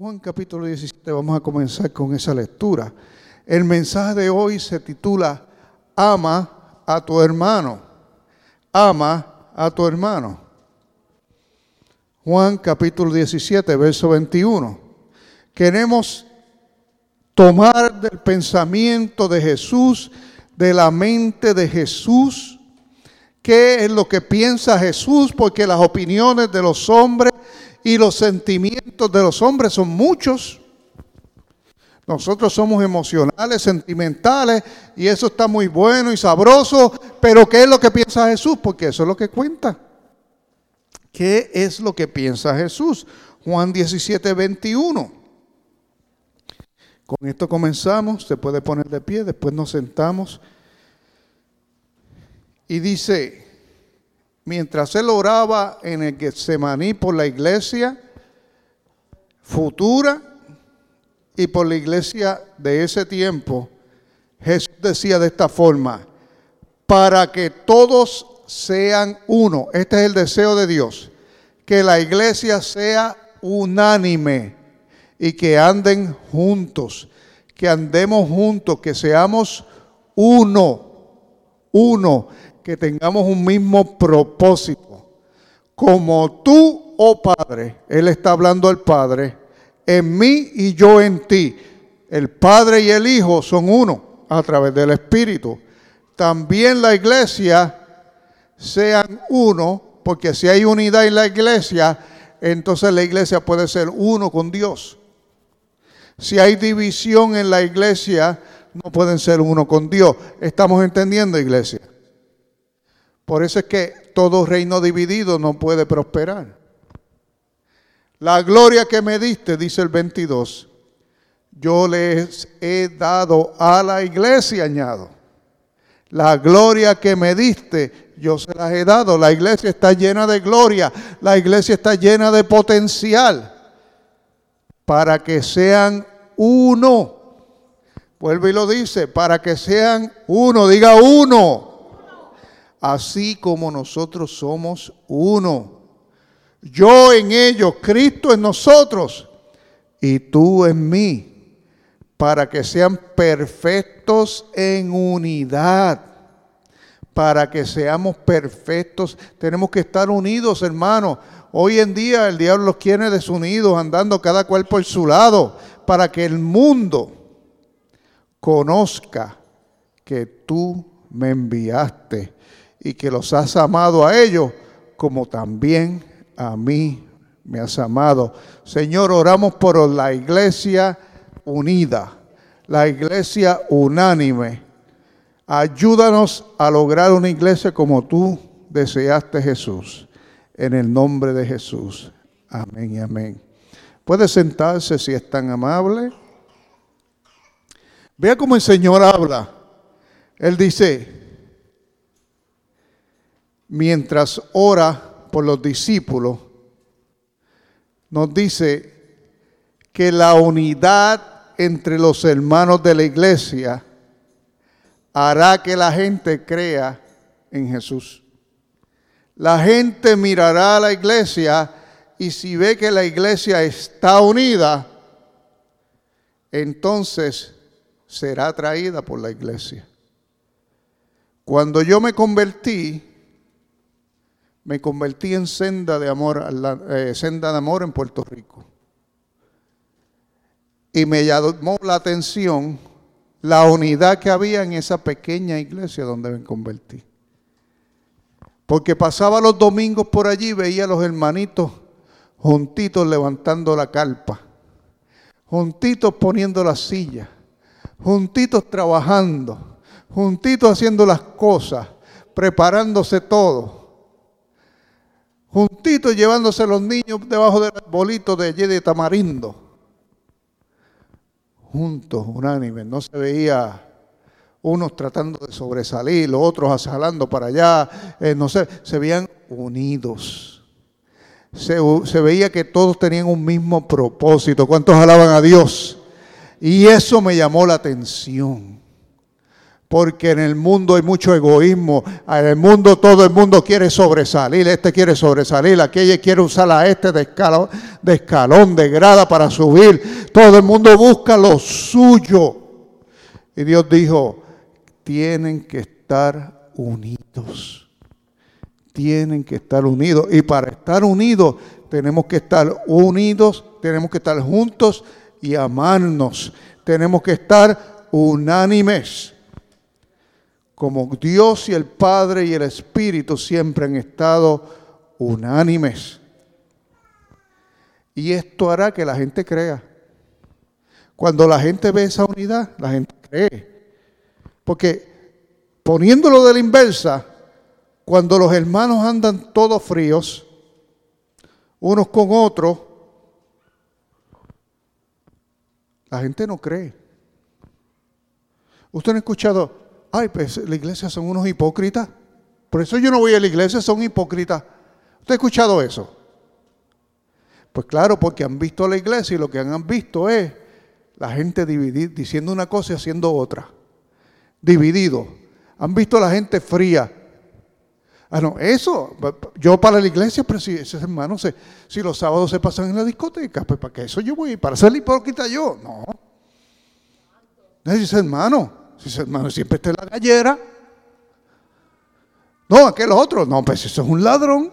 Juan capítulo 17, vamos a comenzar con esa lectura. El mensaje de hoy se titula Ama a tu hermano. Ama a tu hermano. Juan capítulo 17, verso 21. Queremos tomar del pensamiento de Jesús, de la mente de Jesús, qué es lo que piensa Jesús, porque las opiniones de los hombres y los sentimientos de los hombres son muchos. Nosotros somos emocionales, sentimentales, y eso está muy bueno y sabroso, pero ¿qué es lo que piensa Jesús? Porque eso es lo que cuenta. ¿Qué es lo que piensa Jesús? Juan 17, 21. Con esto comenzamos, se puede poner de pie, después nos sentamos. Y dice, mientras él oraba en el Getsemaní por la iglesia futura y por la iglesia de ese tiempo, Jesús decía de esta forma, para que todos sean uno. Este es el deseo de Dios, que la iglesia sea unánime y que anden juntos, que andemos juntos, que seamos uno, uno que tengamos un mismo propósito. Como tú, oh Padre, Él está hablando al Padre, en mí y yo en ti. El Padre y el Hijo son uno a través del Espíritu. También la iglesia sean uno, porque si hay unidad en la iglesia, entonces la iglesia puede ser uno con Dios. Si hay división en la iglesia, no pueden ser uno con Dios. ¿Estamos entendiendo, iglesia? Por eso es que todo reino dividido no puede prosperar. La gloria que me diste, dice el 22, yo les he dado a la iglesia, añado. La gloria que me diste, yo se las he dado. La iglesia está llena de gloria, la iglesia está llena de potencial para que sean uno. Vuelve y lo dice, para que sean uno, diga uno así como nosotros somos uno. Yo en ellos, Cristo en nosotros y tú en mí, para que sean perfectos en unidad. Para que seamos perfectos, tenemos que estar unidos, hermanos. Hoy en día el diablo los quiere desunidos, andando cada cual por su lado, para que el mundo conozca que tú me enviaste y que los has amado a ellos como también a mí me has amado. Señor, oramos por la iglesia unida, la iglesia unánime. Ayúdanos a lograr una iglesia como tú deseaste Jesús. En el nombre de Jesús. Amén y amén. Puede sentarse si es tan amable. Vea cómo el Señor habla. Él dice, mientras ora por los discípulos, nos dice que la unidad entre los hermanos de la iglesia hará que la gente crea en Jesús. La gente mirará a la iglesia y si ve que la iglesia está unida, entonces será atraída por la iglesia. Cuando yo me convertí, me convertí en senda de amor, eh, senda de amor en Puerto Rico. Y me llamó la atención la unidad que había en esa pequeña iglesia donde me convertí. Porque pasaba los domingos por allí, veía a los hermanitos juntitos levantando la carpa, juntitos poniendo la silla, juntitos trabajando, juntitos haciendo las cosas, preparándose todo juntitos llevándose los niños debajo del arbolito de allí de tamarindo. Juntos, unánimes, no se veía unos tratando de sobresalir, los otros asalando para allá, eh, no sé, se veían unidos. Se, se veía que todos tenían un mismo propósito. ¿Cuántos alaban a Dios? Y eso me llamó la atención. Porque en el mundo hay mucho egoísmo. En el mundo todo el mundo quiere sobresalir. Este quiere sobresalir. Aquella quiere usar a este de escalón, de escalón, de grada para subir. Todo el mundo busca lo suyo. Y Dios dijo, tienen que estar unidos. Tienen que estar unidos. Y para estar unidos tenemos que estar unidos, tenemos que estar juntos y amarnos. Tenemos que estar unánimes como Dios y el Padre y el Espíritu siempre han estado unánimes. Y esto hará que la gente crea. Cuando la gente ve esa unidad, la gente cree. Porque poniéndolo de la inversa, cuando los hermanos andan todos fríos, unos con otros, la gente no cree. Usted no ha escuchado, ay, pues la iglesia son unos hipócritas. Por eso yo no voy a la iglesia, son hipócritas. ¿Usted ha escuchado eso? Pues claro, porque han visto la iglesia y lo que han visto es la gente dividir, diciendo una cosa y haciendo otra. Dividido. Han visto a la gente fría. Ah, no, eso, yo para la iglesia, pero si esos hermanos, si los sábados se pasan en la discoteca, pues para qué eso yo voy, para ser hipócrita yo, no. No es hermano, si hermano siempre está en la gallera. No, aquel otro. No, pues eso es un ladrón.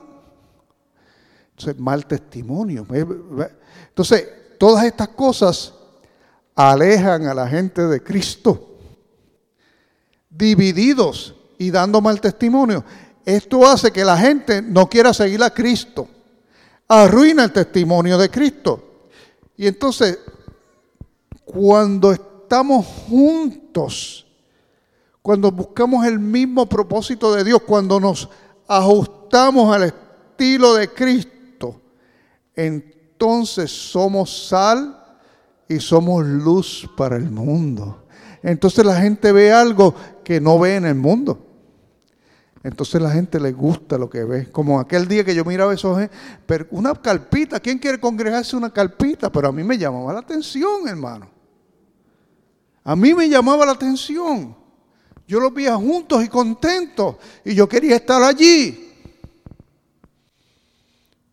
Entonces, mal testimonio. Entonces, todas estas cosas alejan a la gente de Cristo. Divididos y dando mal testimonio. Esto hace que la gente no quiera seguir a Cristo. Arruina el testimonio de Cristo. Y entonces, cuando estamos juntos, cuando buscamos el mismo propósito de Dios, cuando nos ajustamos al estilo de Cristo, entonces somos sal y somos luz para el mundo. Entonces la gente ve algo que no ve en el mundo. Entonces la gente le gusta lo que ve. Como aquel día que yo miraba esos, pero una carpita, ¿quién quiere congregarse una carpita? Pero a mí me llamaba la atención, hermano. A mí me llamaba la atención. Yo los veía juntos y contentos y yo quería estar allí.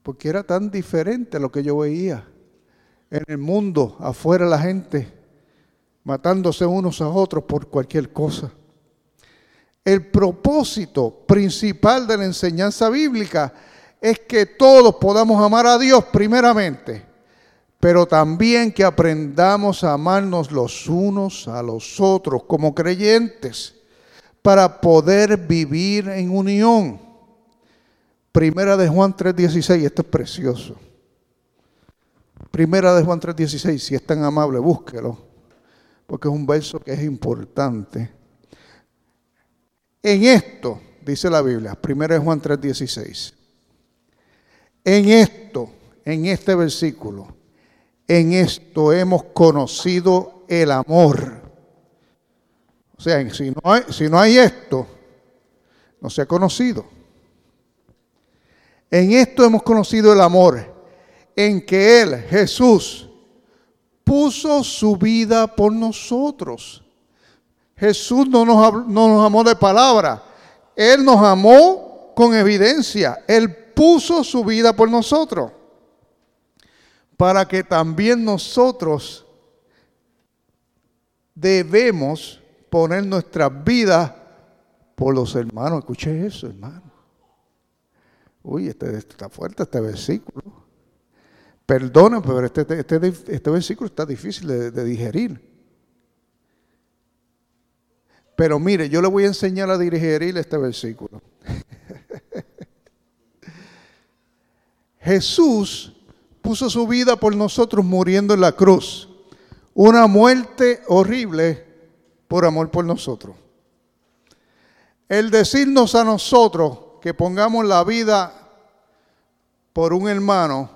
Porque era tan diferente lo que yo veía en el mundo, afuera la gente matándose unos a otros por cualquier cosa. El propósito principal de la enseñanza bíblica es que todos podamos amar a Dios primeramente pero también que aprendamos a amarnos los unos a los otros como creyentes para poder vivir en unión. Primera de Juan 3:16, esto es precioso. Primera de Juan 3:16, si es tan amable, búsquelo, porque es un verso que es importante. En esto, dice la Biblia, Primera de Juan 3:16, en esto, en este versículo, en esto hemos conocido el amor. O sea, si no hay, si no hay esto, no se ha conocido. En esto hemos conocido el amor, en que Él, Jesús, puso su vida por nosotros. Jesús no nos, no nos amó de palabra, Él nos amó con evidencia. Él puso su vida por nosotros para que también nosotros debemos poner nuestras vidas por los hermanos. Escuche eso, hermano. Uy, este, este, está fuerte este versículo. Perdona, pero este, este, este versículo está difícil de digerir. Pero mire, yo le voy a enseñar a digerir este versículo. Jesús puso su vida por nosotros muriendo en la cruz. Una muerte horrible por amor por nosotros. El decirnos a nosotros que pongamos la vida por un hermano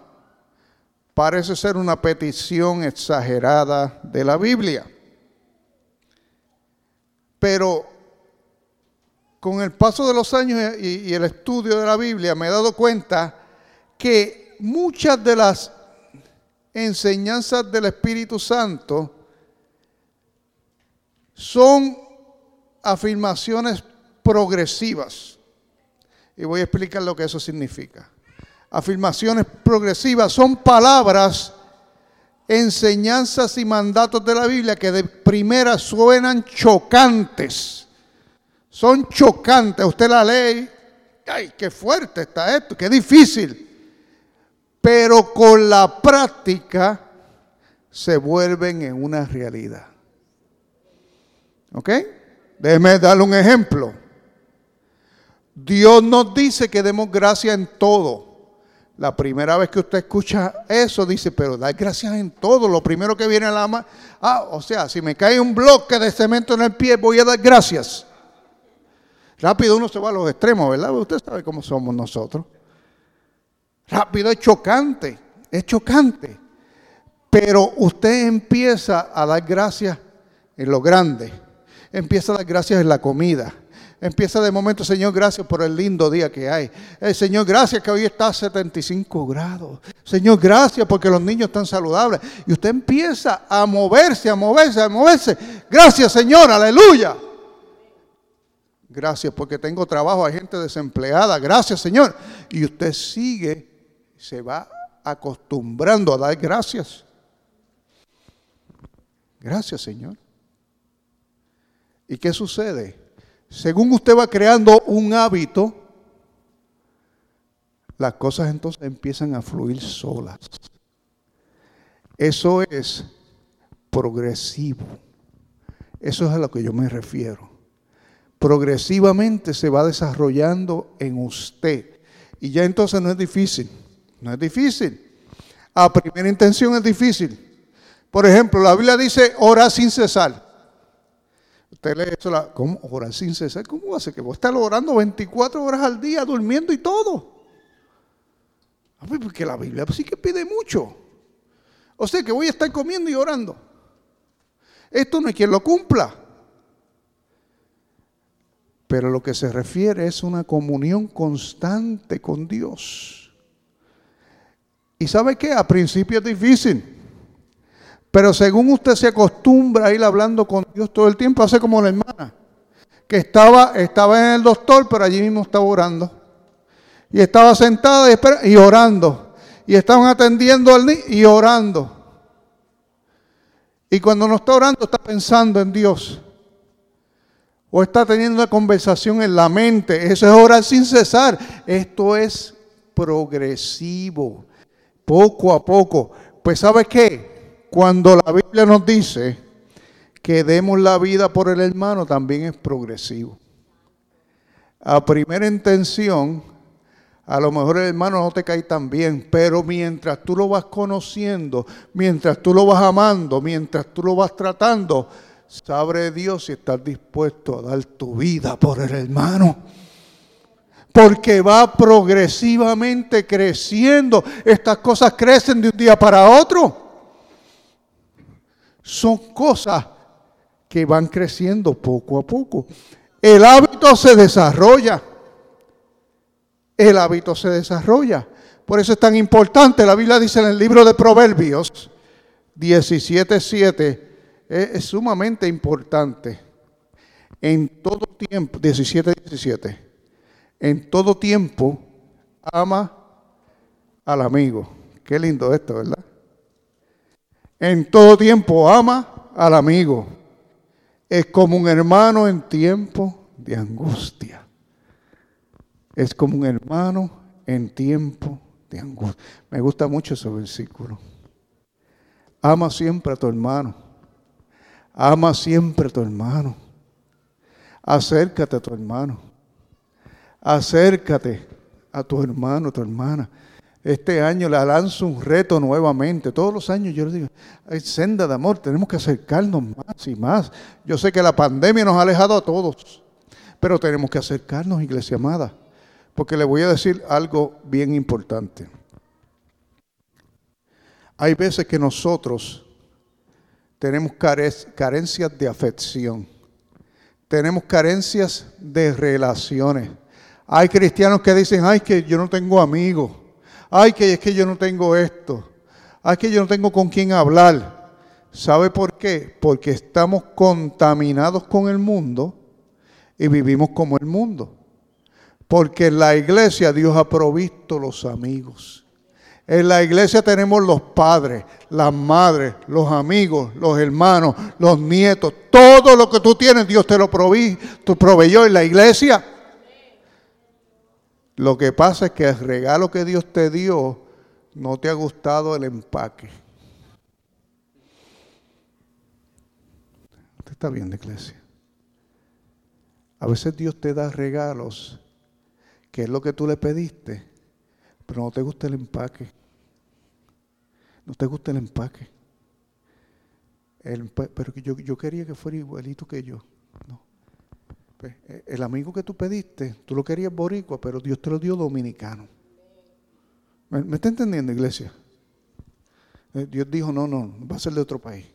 parece ser una petición exagerada de la Biblia. Pero con el paso de los años y, el estudio de la Biblia me he dado cuenta que muchas de las enseñanzas del Espíritu Santo son afirmaciones progresivas. Y voy a explicar lo que eso significa. Afirmaciones progresivas son palabras, enseñanzas y mandatos de la Biblia que de primera suenan chocantes. Son chocantes. Usted la lee. ¡Ay, qué fuerte está esto! ¡Qué difícil! Pero con la práctica se vuelven en una realidad. ¿Ok? Déjeme darle un ejemplo. Dios nos dice que demos gracias en todo. La primera vez que usted escucha eso, dice, pero da gracias en todo. Lo primero que viene a la mano, ah, o sea, si me cae un bloque de cemento en el pie, voy a dar gracias. Rápido uno se va a los extremos, ¿verdad? Usted sabe cómo somos nosotros. Rápido es chocante, es chocante. Pero usted empieza a dar gracias en lo grande empieza a dar gracias en la comida. Empieza de momento, Señor, gracias por el lindo día que hay. Eh, Señor, gracias que hoy está a 75 grados. Señor, gracias porque los niños están saludables. Y usted empieza a moverse, a moverse, a moverse. Gracias, Señor, aleluya. Gracias porque tengo trabajo, hay gente desempleada. Gracias, Señor. Y usted sigue, se va acostumbrando a dar gracias. Gracias, Señor. ¿Y qué sucede? Según usted va creando un hábito, las cosas entonces empiezan a fluir solas. Eso es progresivo. Eso es a lo que yo me refiero. Progresivamente se va desarrollando en usted. Y ya entonces no es difícil. No es difícil. A primera intención es difícil. Por ejemplo, la Biblia dice orar sin cesar. Usted lee eso, la, ¿cómo orar sin cesar? ¿Cómo hace que vos estar orando 24 horas al día, durmiendo y todo? Porque la Biblia sí que pide mucho. O sea que voy a estar comiendo y orando. Esto no hay quien lo cumpla. Pero lo que se refiere es una comunión constante con Dios. ¿Y sabe qué? A principio es difícil. Pero según usted se acostumbra a ir hablando con Dios todo el tiempo, hace como la hermana, que estaba, estaba en el doctor, pero allí mismo estaba orando. Y estaba sentada y, y orando. Y estaban atendiendo al niño y orando. Y cuando no está orando, está pensando en Dios. O está teniendo una conversación en la mente. Eso es orar sin cesar. Esto es progresivo. Poco a poco. Pues ¿sabe qué? Cuando la Biblia nos dice que demos la vida por el hermano, también es progresivo. A primera intención, a lo mejor el hermano no te cae tan bien, pero mientras tú lo vas conociendo, mientras tú lo vas amando, mientras tú lo vas tratando, sabe Dios si estás dispuesto a dar tu vida por el hermano. Porque va progresivamente creciendo. Estas cosas crecen de un día para otro son cosas que van creciendo poco a poco. El hábito se desarrolla. El hábito se desarrolla. Por eso es tan importante. La Biblia dice en el libro de Proverbios 17.7, es, es sumamente importante. En todo tiempo, 17.17, en todo tiempo ama al amigo. Qué lindo esto, ¿verdad? En todo tiempo ama al amigo. Es como un hermano en tiempo de angustia. Es como un hermano en tiempo de angustia. Me gusta mucho ese versículo. Ama siempre a tu hermano. Ama siempre a tu hermano. Acércate a tu hermano. Acércate a tu hermano, tu hermana. Este año le lanzo un reto nuevamente. Todos los años yo les digo, hay senda de amor, tenemos que acercarnos más y más. Yo sé que la pandemia nos ha alejado a todos, pero tenemos que acercarnos, iglesia amada, porque le voy a decir algo bien importante. Hay veces que nosotros tenemos carencias de afección, tenemos carencias de relaciones. Hay cristianos que dicen, ay, que yo no tengo amigos ay, que es que yo no tengo esto, ay, que yo no tengo con quién hablar. ¿Sabe por qué? Porque estamos contaminados con el mundo y vivimos como el mundo. Porque en la iglesia Dios ha provisto los amigos. En la iglesia tenemos los padres, las madres, los amigos, los hermanos, los nietos. Todo lo que tú tienes, Dios te lo proveyó en la iglesia. Lo que pasa es que el regalo que Dios te dio no te ha gustado el empaque. Usted está bien, iglesia. A veces Dios te da regalos, que es lo que tú le pediste, pero no te gusta el empaque. No te gusta el empaque. pero yo, yo quería que fuera igualito que yo. Eh, el amigo que tú pediste, tú lo querías boricua, pero Dios te lo dio dominicano. ¿Me, está entendiendo, iglesia? Eh, Dios dijo, no, no, va a ser de otro país.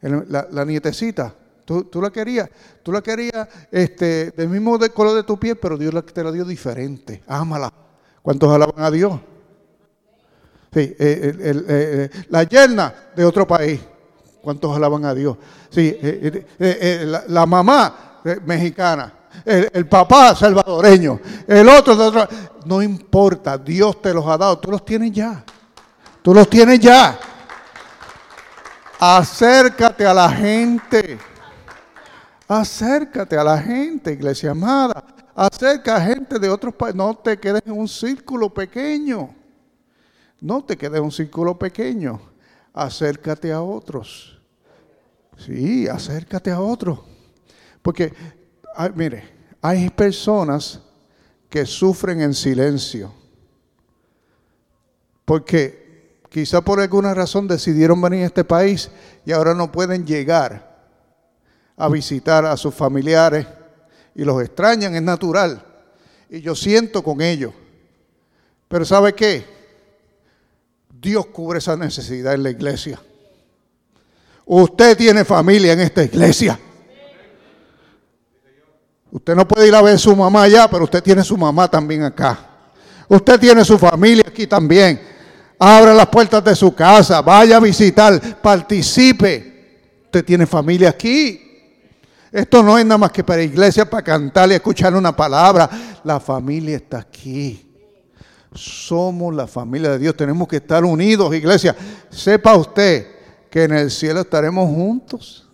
La, nietecita, tú, la querías, tú la querías este, del mismo color de tu piel, pero Dios te la dio diferente. Ámala. ¿Cuántos alaban a Dios? Sí, eh, la yerna de otro país. ¿Cuántos alaban a Dios? Sí, la mamá eh, mexicana, el, papá salvadoreño, el otro, el otro, no importa, Dios te los ha dado, tú los tienes ya, tú los tienes ya. Acércate a la gente, acércate a la gente, iglesia amada, acerca a gente de otros países, no te quedes en un círculo pequeño, no te quedes en un círculo pequeño, acércate a otros. Sí, acércate a otros. Porque, mire, hay personas que sufren en silencio. Porque quizá por alguna razón decidieron venir a este país y ahora no pueden llegar a visitar a sus familiares y los extrañan, es natural. Y yo siento con ellos. Pero ¿sabe qué? Dios cubre esa necesidad en la iglesia. Usted tiene familia en esta iglesia. Usted no puede ir a ver a su mamá allá, pero usted tiene su mamá también acá. Usted tiene su familia aquí también. Abra las puertas de su casa, vaya a visitar, participe. Usted tiene familia aquí. Esto no es nada más que para iglesia, para cantar y escuchar una palabra. La familia está aquí. Somos la familia de Dios. Tenemos que estar unidos, iglesia. Sepa usted que en el cielo estaremos juntos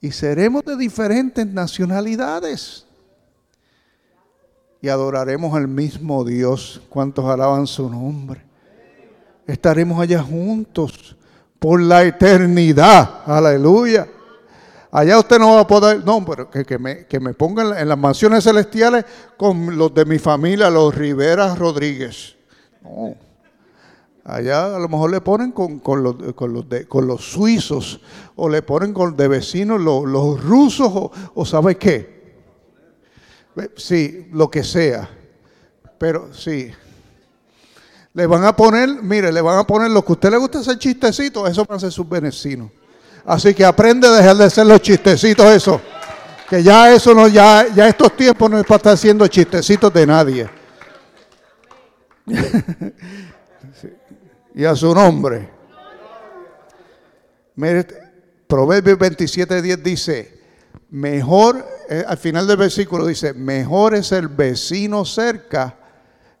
y seremos de diferentes nacionalidades. Y adoraremos al mismo Dios. ¿Cuántos alaban su nombre? Estaremos allá juntos por la eternidad. Aleluya. Allá usted no va a poder, no, pero que, me, que me pongan en las mansiones celestiales con los de mi familia, los Rivera Rodríguez. No. Allá a lo mejor le ponen con, los, con los, suizos o le ponen con de vecinos los, rusos o, o ¿sabe qué? Sí, lo que sea. Pero sí. Le van a poner, mire, le van a poner lo que a usted le gusta hacer chistecitos, eso van a ser sus vecinos. Así que aprende a dejar de hacer los chistecitos eso. Que ya eso no, ya, ya estos tiempos no es para estar haciendo chistecitos de nadie. y a su nombre. Mire, Proverbios 27, dice, mejor, eh, al final del versículo dice, mejor es el vecino cerca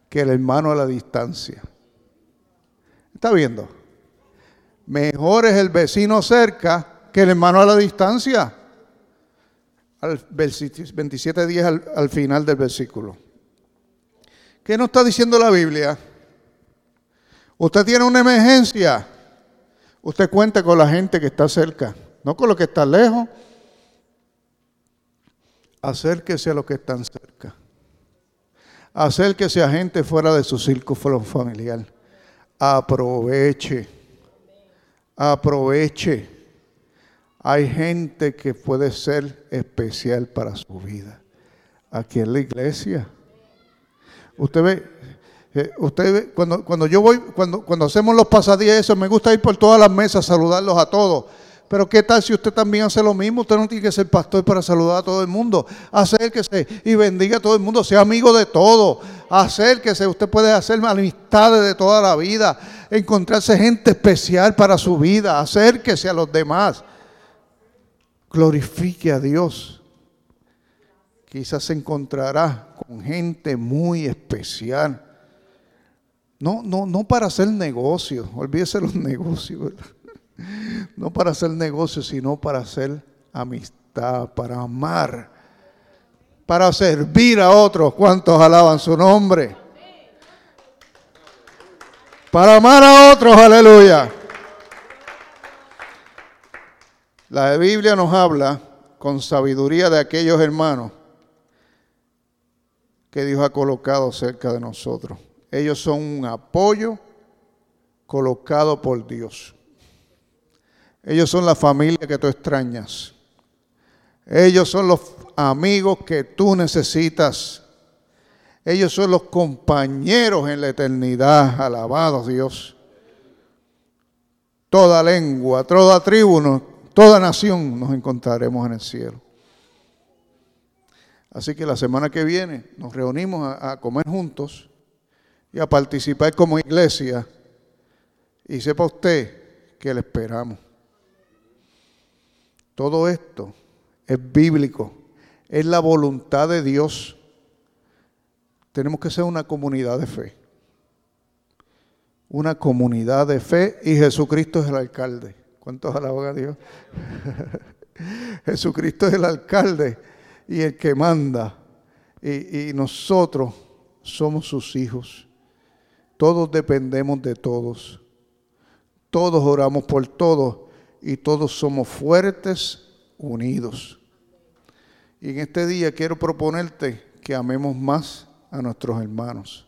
que el hermano a la distancia. ¿Está viendo? Mejor es el vecino cerca que el hermano a la distancia. Al 27, al, al final del versículo. ¿Qué nos está diciendo la Biblia? Usted tiene una emergencia. Usted cuenta con la gente que está cerca, no con los que están lejos. Acérquese a los que están cerca. Acérquese a gente fuera de su círculo familiar. Aproveche. Aproveche. Hay gente que puede ser especial para su vida. Aquí en la iglesia. Usted ve, usted, cuando, cuando yo voy, cuando, cuando hacemos los pasadías, eso, me gusta ir por todas las mesas, saludarlos a todos. Pero ¿qué tal si usted también hace lo mismo? Usted no tiene que ser pastor para saludar a todo el mundo. Acérquese y bendiga a todo el mundo. Sea amigo de todo. Acérquese. Usted puede hacer amistades de toda la vida. Encontrarse gente especial para su vida. Acérquese a los demás. Glorifique a Dios. quizás se encontrará con gente muy especial. No, no, no para hacer negocios, olvídese los negocios, no para hacer negocios, sino para hacer amistad, para amar, para servir a otros. ¿Cuántos alaban su nombre? Para amar a otros, aleluya. La Biblia nos habla con sabiduría de aquellos hermanos que Dios ha colocado cerca de nosotros. Ellos son un apoyo colocado por Dios. Ellos son la familia que tú extrañas. Ellos son los amigos que tú necesitas. Ellos son los compañeros en la eternidad. Alabado Dios. Toda lengua, toda tribu, toda nación nos encontraremos en el cielo. Así que la semana que viene nos reunimos a, a comer juntos y a participar como iglesia. Y sepa usted que le esperamos. Todo esto es bíblico, es la voluntad de Dios. Tenemos que ser una comunidad de fe. Una comunidad de fe y Jesucristo es el alcalde. ¿Cuántos alaban a Dios? Jesucristo es el alcalde y el que manda. Y, y, nosotros somos sus hijos. Todos dependemos de todos. Todos oramos por todos y todos somos fuertes, unidos. Y en este día quiero proponerte que amemos más a nuestros hermanos.